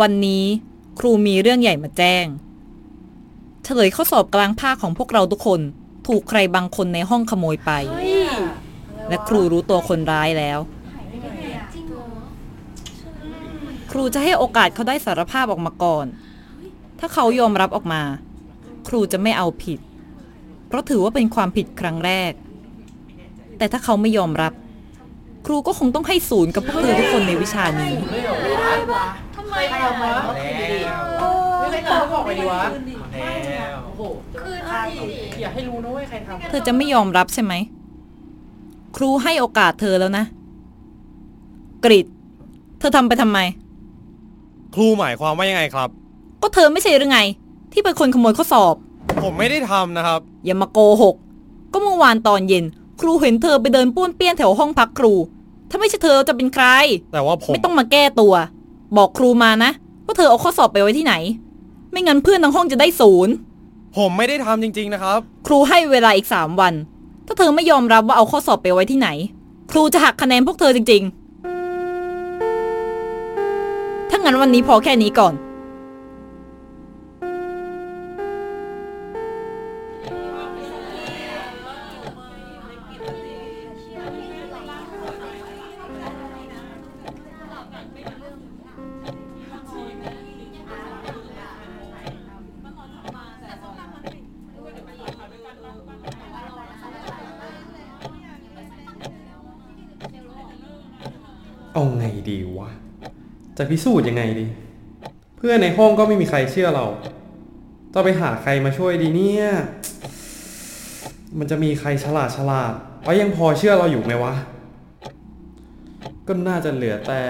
วันนี้ครูมีเรื่องใหญ่มาแจ้ง เฉลยข้อสอบกลางภาคของพวกเราทุกคนถูกใครบางคนในห้องขโมยไป และครูรู้ตัวคนร้ายแล้ว ครูจะให้โอกาสเขาได้สารภาพออกมาก่อน ถ้าเขายอมรับออกมา ครูจะไม่เอาผิด เพราะถือว่าเป็นความผิดครั้งแรก แต่ถ้าเขาไม่ยอมรับ ครูก็คงต้องให้ศูนย์กับพวกเธอทุกคนในวิชานี้ ทำไมทำวะไม่ใครทำก็บอกไปดีวะโอ้โหคืนทีอย่าให้รู้นะเว้ยใครทำเธอจะไม่ยอมรับใช่ไหม ครูให้โอกาสเธอแล้วนะ กริดเธอทำไปทำไม ครูหมายความว่ายังไงครับ ก็เธอไม่ใช่หรือไง ที่เป็นคนขโมยข้อสอบ ผมไม่ได้ทำนะครับ อย่ามาโกหก ก็เมื่อวานตอนเย็น ครูเห็นเธอไปเดินป้วนเปี้ยนแถวห้องพักครู ถ้าไม่ใช่เธอจะเป็นใคร แต่ว่าผม ไม่ต้องมาแก้ตัว บอกครูมานะ ว่าเธอเอาข้อสอบไปไว้ที่ไหน ไม่งั้นเพื่อนทั้งห้องจะได้ศูนย์ผมไม่ได้ทำจริง ๆ นะครับ ครูให้เวลาอีกสามวัน ถ้าเธอไม่ยอมรับว่าเอาข้อสอบไปไว้ที่ไหน ครูจะหักคะแนนพวกเธอจริงๆถ้างั้นวันนี้พอแค่นี้ก่อน เอาไงดีวะ จะพิสูจน์ยังไงดี เพื่อนในห้องก็ไม่มีใครเชื่อเรา จะไปหาใครมาช่วยดีเนี่ย มันจะมีใครฉลาดฉลาดว่ายังพอเชื่อเราอยู่ไหมวะ ก็น่าจะเหลือแต่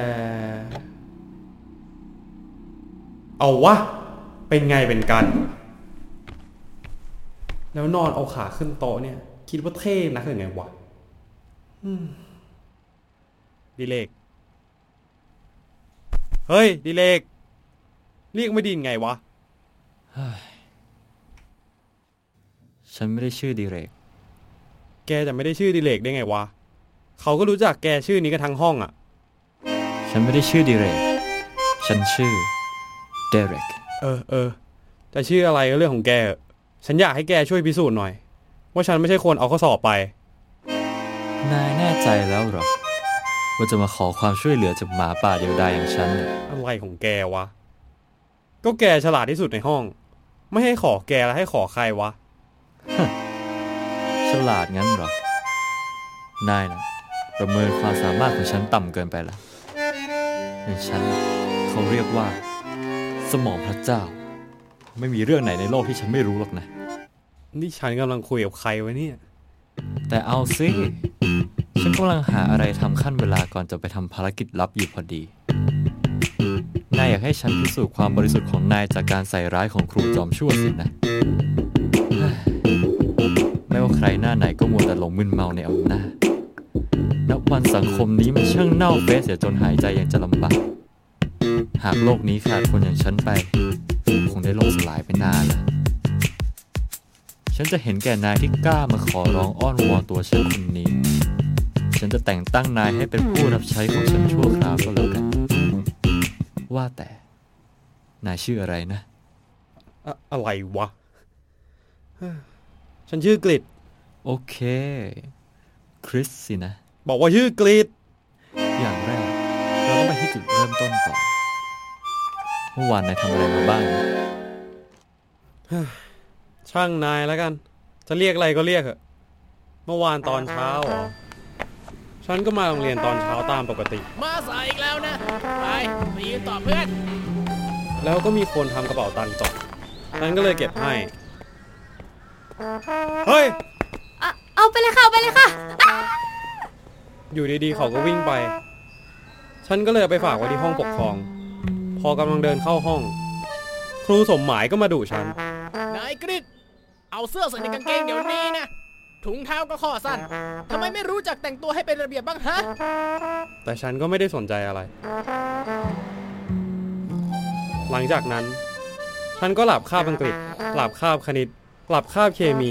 เอาวะ เป็นไงเป็นกัน แล้วนอนเอาขาขึ้นโต๊ะเนี่ย คิดว่าเท่นักหรือไงวะดิเลก เฮ้ยดิเลกเรียกไม่ดีไงวะ ฉันไม่ได้ชื่อดิเรก แกจะไม่ได้ชื่อดิเลกได้ไงวะ เขาก็รู้จักแกชื่อนี้กันทั้งห้องอะฉันไม่ได้ชื่อดิเรก ฉันชื่อเดเรก เออเออจะชื่ออะไรก็เรื่องของแกเถอะฉันอยากให้แกช่วยพิสูจน์หน่อย ว่าฉันไม่ใช่คนเอาข้อสอบไป นายแน่ใจแล้วเหรอ ว่าจะมาขอความช่วยเหลือจากหมาป่าเดียวดายอย่างฉันน่ะอะไรของแกวะ ก็แกฉลาดที่สุดในห้อง ไม่ให้ขอแกแล้วให้ขอใครวะ ฉลาดงั้นเหรอนายนะประเมินความสามารถของฉันต่ำเกินไปละอย่างฉันน่ะเขาเรียกว่า สมองพระเจ้า ไม่มีเรื่องไหนในโลกที่ฉันไม่รู้หรอกนะ นี่ฉันกำลังคุยกับใครวะเนี่ย แต่เอาสิ ฉันกำลังหาอะไรทำขั้นเวลาก่อนจะไปทำภารกิจลับอยู่พอดี นายอยากให้ฉันพิสูจน์ความบริสุทธิ์ของนายจากการใส่ร้ายของครูจอมชั่วสินะ ไม่ว่าใครหน้าไหนก็มัวแต่หลงมึนเมาในอำนาจนับวันสังคมนี้มันช่างเน่าเฟะเสียจนหายใจยังจะลำบาก หากโลกนี้ขาดคนอย่างฉันไป คงได้ล่มสลายไปนานแล้วฉันจะเห็นแก่นายที่กล้ามาขอร้องอ้อนวอนตัวฉันคนนี้ ฉันจะแต่งตั้งนายให้เป็นผู้รับใช้ของฉันชั่วคราวก็แล้วกัน ว่าแต่ นายชื่ออะไรนะ อะอะไรวะเฮ้ยฉันชื่อกริดโอเค คริสสินะ บอกว่าชื่อกริดอย่างแรก เราต้องไปที่จุดเริ่มต้นก่อน เมื่อวานนายทำอะไรมาบ้างนะช่างนายแล้วกัน จะเรียกอะไรก็เรียกเถอะ เมื่อวานตอนเช้าเหรอ ฉันก็มาโรงเรียนตอนเช้าตามปกติ มาสายอีกแล้วนะ ไปไปยืนต่อเพื่อน แล้วก็มีคนทำกระเป๋าตังค์ตกฉันก็เลยเก็บให้ เฮ้ยอะเอาไปเลยค่ะเอาไปเลยค่ะอยู่ดีๆ เขาก็วิ่งไป ฉันก็เลยเอาไปฝากไว้ที่ห้องปกครอง พอกำลังเดินเข้าห้อง ครูสมหมายก็มาดุฉัน นายกริดเอาเสื้อใส่ในกางเกงเดี๋ยวนี้นะ ถุงเท้าก็ข้อสั้นทำไมไม่รู้จักแต่งตัวให้เป็นระเบียบบ้างฮะ แต่ฉันก็ไม่ได้สนใจอะไร หลังจากนั้น ฉันก็หลับคาบอังกฤษ หลับคาบคณิต หลับคาบเคมี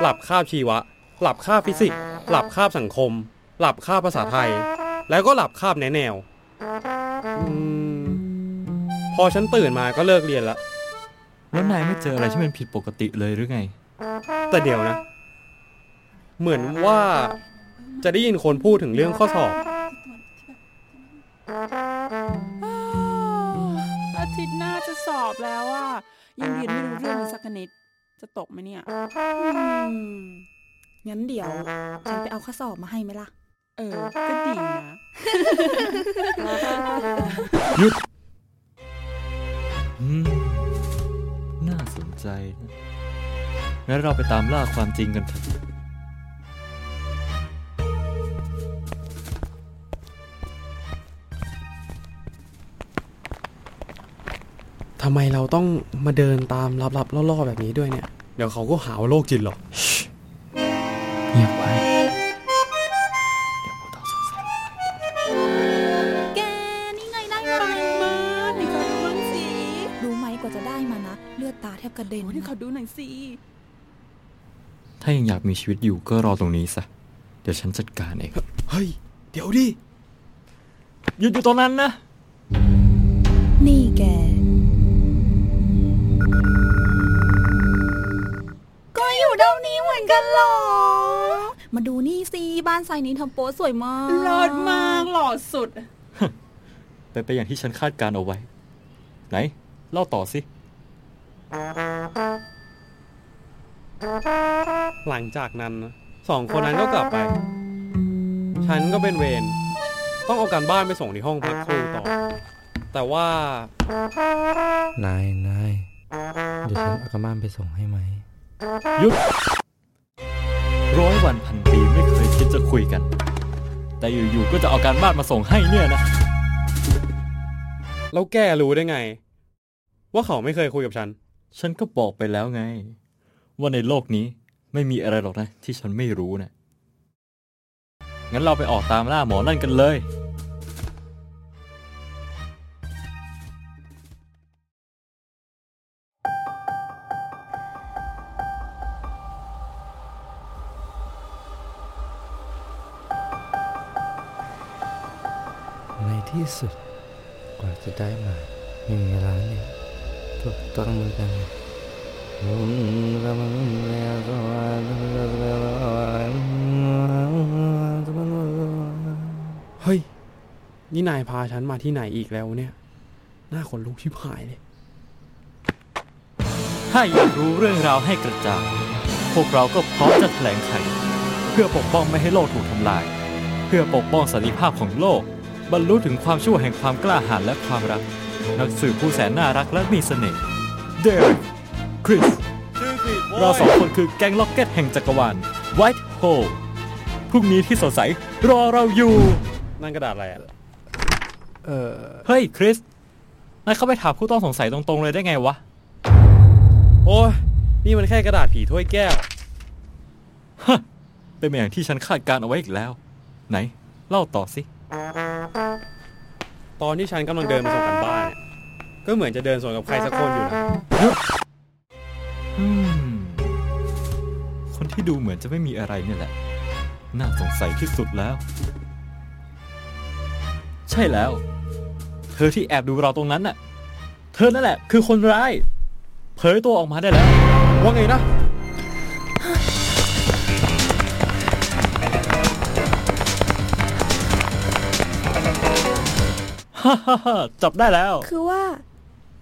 หลับคาบชีวะ หลับคาบฟิสิกส์ หลับคาบสังคม หลับคาบภาษาไทย แล้วก็หลับคาบแนแนวอืมพอพอฉันตื่นมาก็เลิกเรียนละ แล้วนายไม่เจออะไรที่มันผิดปกติเลยหรือไง แต่เดี๋ยวนะ เหมือนว่าจะได้ยินคนพูดถึงเรื่องข้อสอบ อาทิตย์หน้าจะสอบแล้วอะยังเรียนไม่รู้เรื่องเลยสักนิด จะตกไหมเนี่ยอืมงั้นเดี๋ยว ฉันไปเอาข้อสอบมาให้ไหมล่ะ เออ ก็ดีนะ หยุดอืมน่าสนใจนะงั้นเราไปตามล่าความจริงกันเถอะ ทำไมเราต้องมาเดินตามลับๆล่อๆแบบนี้ด้วยเนี่ย เดี๋ยวเขาก็หาว่าโรคจิตหรอกเงียบไว้เดี๋ยวพวกเราสงสัยแกนี่ไงได้มามานี่ขอดูบ้างสิรู้ไหมกว่าจะได้มานะ เลือดตาแทบกระเด็นโอ้นี่ขอดูหน่อยสิ ถ้ายังอยากมีชีวิตอยู่ก็รอตรงนี้ซะ เดี๋ยวฉันจัดการเอง เฮ้ย เดี๋ยวดิหยุดอยู่ตรงนั้นนะ นี่แก เดานี้เหมือนกันเหรอ มาดูนี่สิบ้านไซนี้ทำโป๊สวยมากเลิศมากหล่อสุด เป็นไปอย่างที่ฉันคาดการเอาไว้ ไหน เล่าต่อสิ หลังจากนั้นนะสองคนนั้นก็กลับไป ฉันก็เป็นเวรต้องเอาการบ้านไปส่งที่ห้องพักครูต่อ แต่ว่านายนายเดี๋ยวฉันเอากระบ้านไปส่งให้ไหม หยุดร้อยวันพันปีไม่เคยคิดจะคุยกัน แต่อยู่ๆก็จะเอาการบ้านมาส่งให้เนี่ยนะ แล้วแกรู้ได้ไง ว่าเขาไม่เคยคุยกับฉัน ฉันก็บอกไปแล้วไง ว่าในโลกนี้ไม่มีอะไรหรอกนะ ที่ฉันไม่รู้นะงั้นเราไปออกตามล่าหมอนั่นกันเลย สุด กว่าจะได้มาหนึ่งล้านเนี่ยถูกต้องเหมือนกันอืมแล้วมันแล้วก็เฮ้ย นี่นายพาฉันมาที่ไหนอีกแล้วเนี่ย หน้าขนลุกชิบหายเลย ถ้าอยากรู้เรื่องราวให้กระจ่างพวกเราก็พร้อมจะแถลงไข เพื่อปกป้องไม่ให้โลกถูกทำลาย เพื่อปกป้องสันติภาพของโลก บรรลุถึงความชั่วแห่งความกล้าหาญและความรัก นักสืบผู้แสนน่ารักและมีเสน่ห์เดริกคริสเราสองคนคือแก๊งล็อกเก็ตแห่งจักรวาล White Hole พรุ่งนี้ที่สดใสรอเราอยู่ นั่นกระดาษอะไรอะเออเฮ้ย คริสนายเข้าไปถามผู้ต้องสงสัยตรงๆเลยได้ไงวะ โอ้ยนี่มันแค่กระดาษผีถ้วยแก้วเป็นไปอย่างที่ฉันคาดการเอาไว้อีกแล้ว ไหน เล่าต่อสิ ตอนที่ฉันกำลังเดินมาส่งกันบ้านเนี่ยก็เหมือนจะเดินสวนกับใครสักคนอยู่นะ อืมคนที่ดูเหมือนจะไม่มีอะไรเนี่ยแหละ น่าสงสัยที่สุดแล้ว ใช่แล้ว เธอที่แอบดูเราตรงนั้นน่ะ เธอนั่นแหละ คือคนร้าย เผยตัวออกมาได้แล้ว ว่าไงนะ จับได้แล้ว คือว่า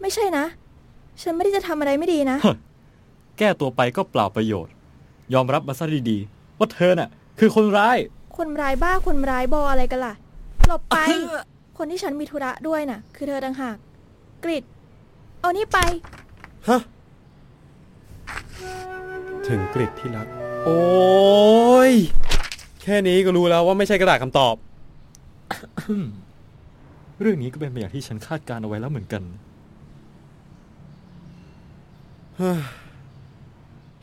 ไม่ใช่นะ ฉันไม่ได้จะทำอะไรไม่ดีนะ แก้ตัวไปก็เปล่าประโยชน์ ยอมรับมาซะดีๆ ว่าเธอน่ะ คือคนร้าย คนร้ายบ้าคนร้ายบออะไรกันล่ะ หลบไป คนที่ฉันมีธุระด้วยน่ะ คือเธอต่างหาก กริดเอานี่ไป ฮะ ถึงกริดที่รัก โอ้ย แค่นี้ก็รู้แล้วว่าไม่ใช่กระดาษคำตอบ เรื่องนี้ก็เป็นไปอย่างที่ฉันคาดการเอาไว้แล้วเหมือนกัน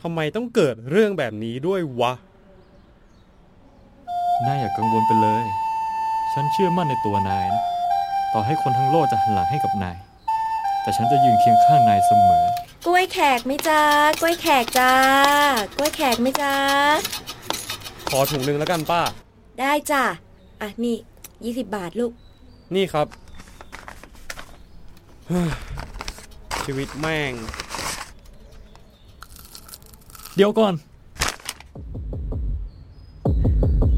ทำไมต้องเกิดเรื่องแบบนี้ด้วยวะ นายอย่ากกังวลไปเลย ฉันเชื่อมั่นในตัวนายนะ ต่อให้คนทั้งโลกจะหันหลังให้กับนาย แต่ฉันจะยืนเคียงข้างนายเสมอ กล้วยแขกไหมจ้ากล้วยแขกจ้ากล้วยแขกไหมจ้าขอถุงหนึ่งแล้วกันป้า ได้จ้ะ อะนี่ยี่สิบบาทลูก นี่ครับ ชีวิตแม่ง เดี๋ยวก่อน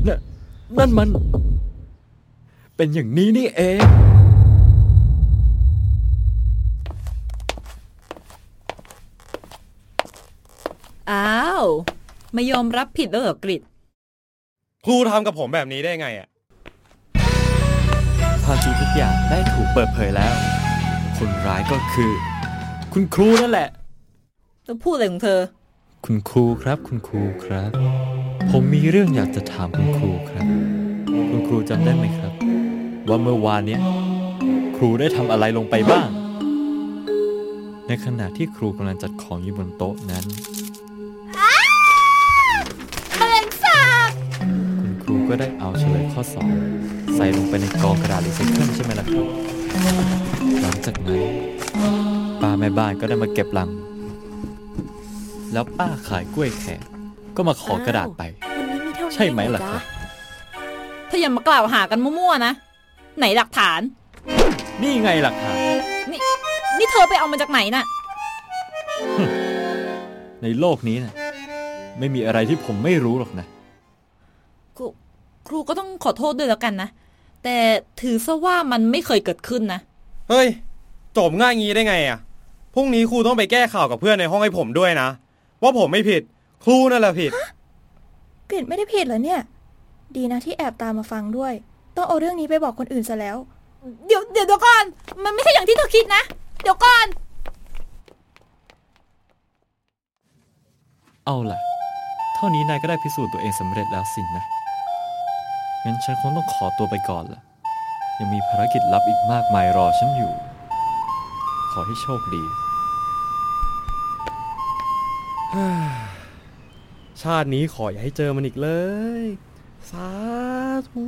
นนนั่นมัน เป็นอย่างนี้นี่เอง อ้าว ไม่ยอมรับผิดแล้วเหรอกริด ครูทำกับผมแบบนี้ได้ไงอะ ความจริงทุกอย่างได้ถูกเปิดเผยแล้ว คนร้ายก็คือ คุณครูนั่นแหละจะพูดอะไรของเธอ คุณครูครับ คุณครูครับ ผมมีเรื่องอยากจะถามคุณครูครับ คุณครูจำได้ไหมครับ ว่าเมื่อวานเนี้ยครูได้ทำอะไรลงไปบ้าง ในขณะที่ครูกำลังจัดของอยู่บนโต๊ะนั้น แมลงสาบ คุณครูก็ได้เอาเฉลยข้อสอบ ใส่ลงไปในกองกระดาษรีไซเคิลใช่ไหมล่ะครับ หลังจากนั้นป้าแม่บ้านก็ได้มาเก็บลัง แล้วป้าขายกล้วยแขกก็มาขอกระดาษไป วันนี้มีเท่านี้ใช่ไหมล่ะครับ ถ้าอย่ามากล่าวหากันมั่วๆนะ ไหนหลักฐาน นี่ไงหลักฐาน นี่นี่เธอไปเอามาจากไหนน่ะ ในโลกนี้นะไม่มีอะไรที่ผมไม่รู้หรอกนะครู ครูก็ต้องขอโทษด้วยแล้วกันนะ แต่ถือซะว่ามันไม่เคยเกิดขึ้นนะ เฮ้ยจบง่ายงี้ได้ไงอะพรุ่งนี้ครูต้องไปแก้ข่าวกับเพื่อนในห้องให้ผมด้วยนะ ว่าผมไม่ผิด ครูนั่นแหละผิดกริดไม่ได้ผิดเหรอเนี่ย ดีนะที่แอบตามมาฟังด้วย ต้องเอาเรื่องนี้ไปบอกคนอื่นซะแล้ว เดี๋ยวเดี๋ยวเดี๋ยวก่อน มันไม่ใช่อย่างที่เธอคิดนะ เดี๋ยวก่อน เอาล่ะ เท่านี้นายก็ได้พิสูจน์ตัวเองสำเร็จแล้วสินนะ งั้นฉันคงต้องขอตัวไปก่อนละยังมีภารกิจลับอีกมากมายรอฉันอยู่ ขอให้โชคดี ชาตินี้ขออย่าให้เจอมันอีกเลย สาธุ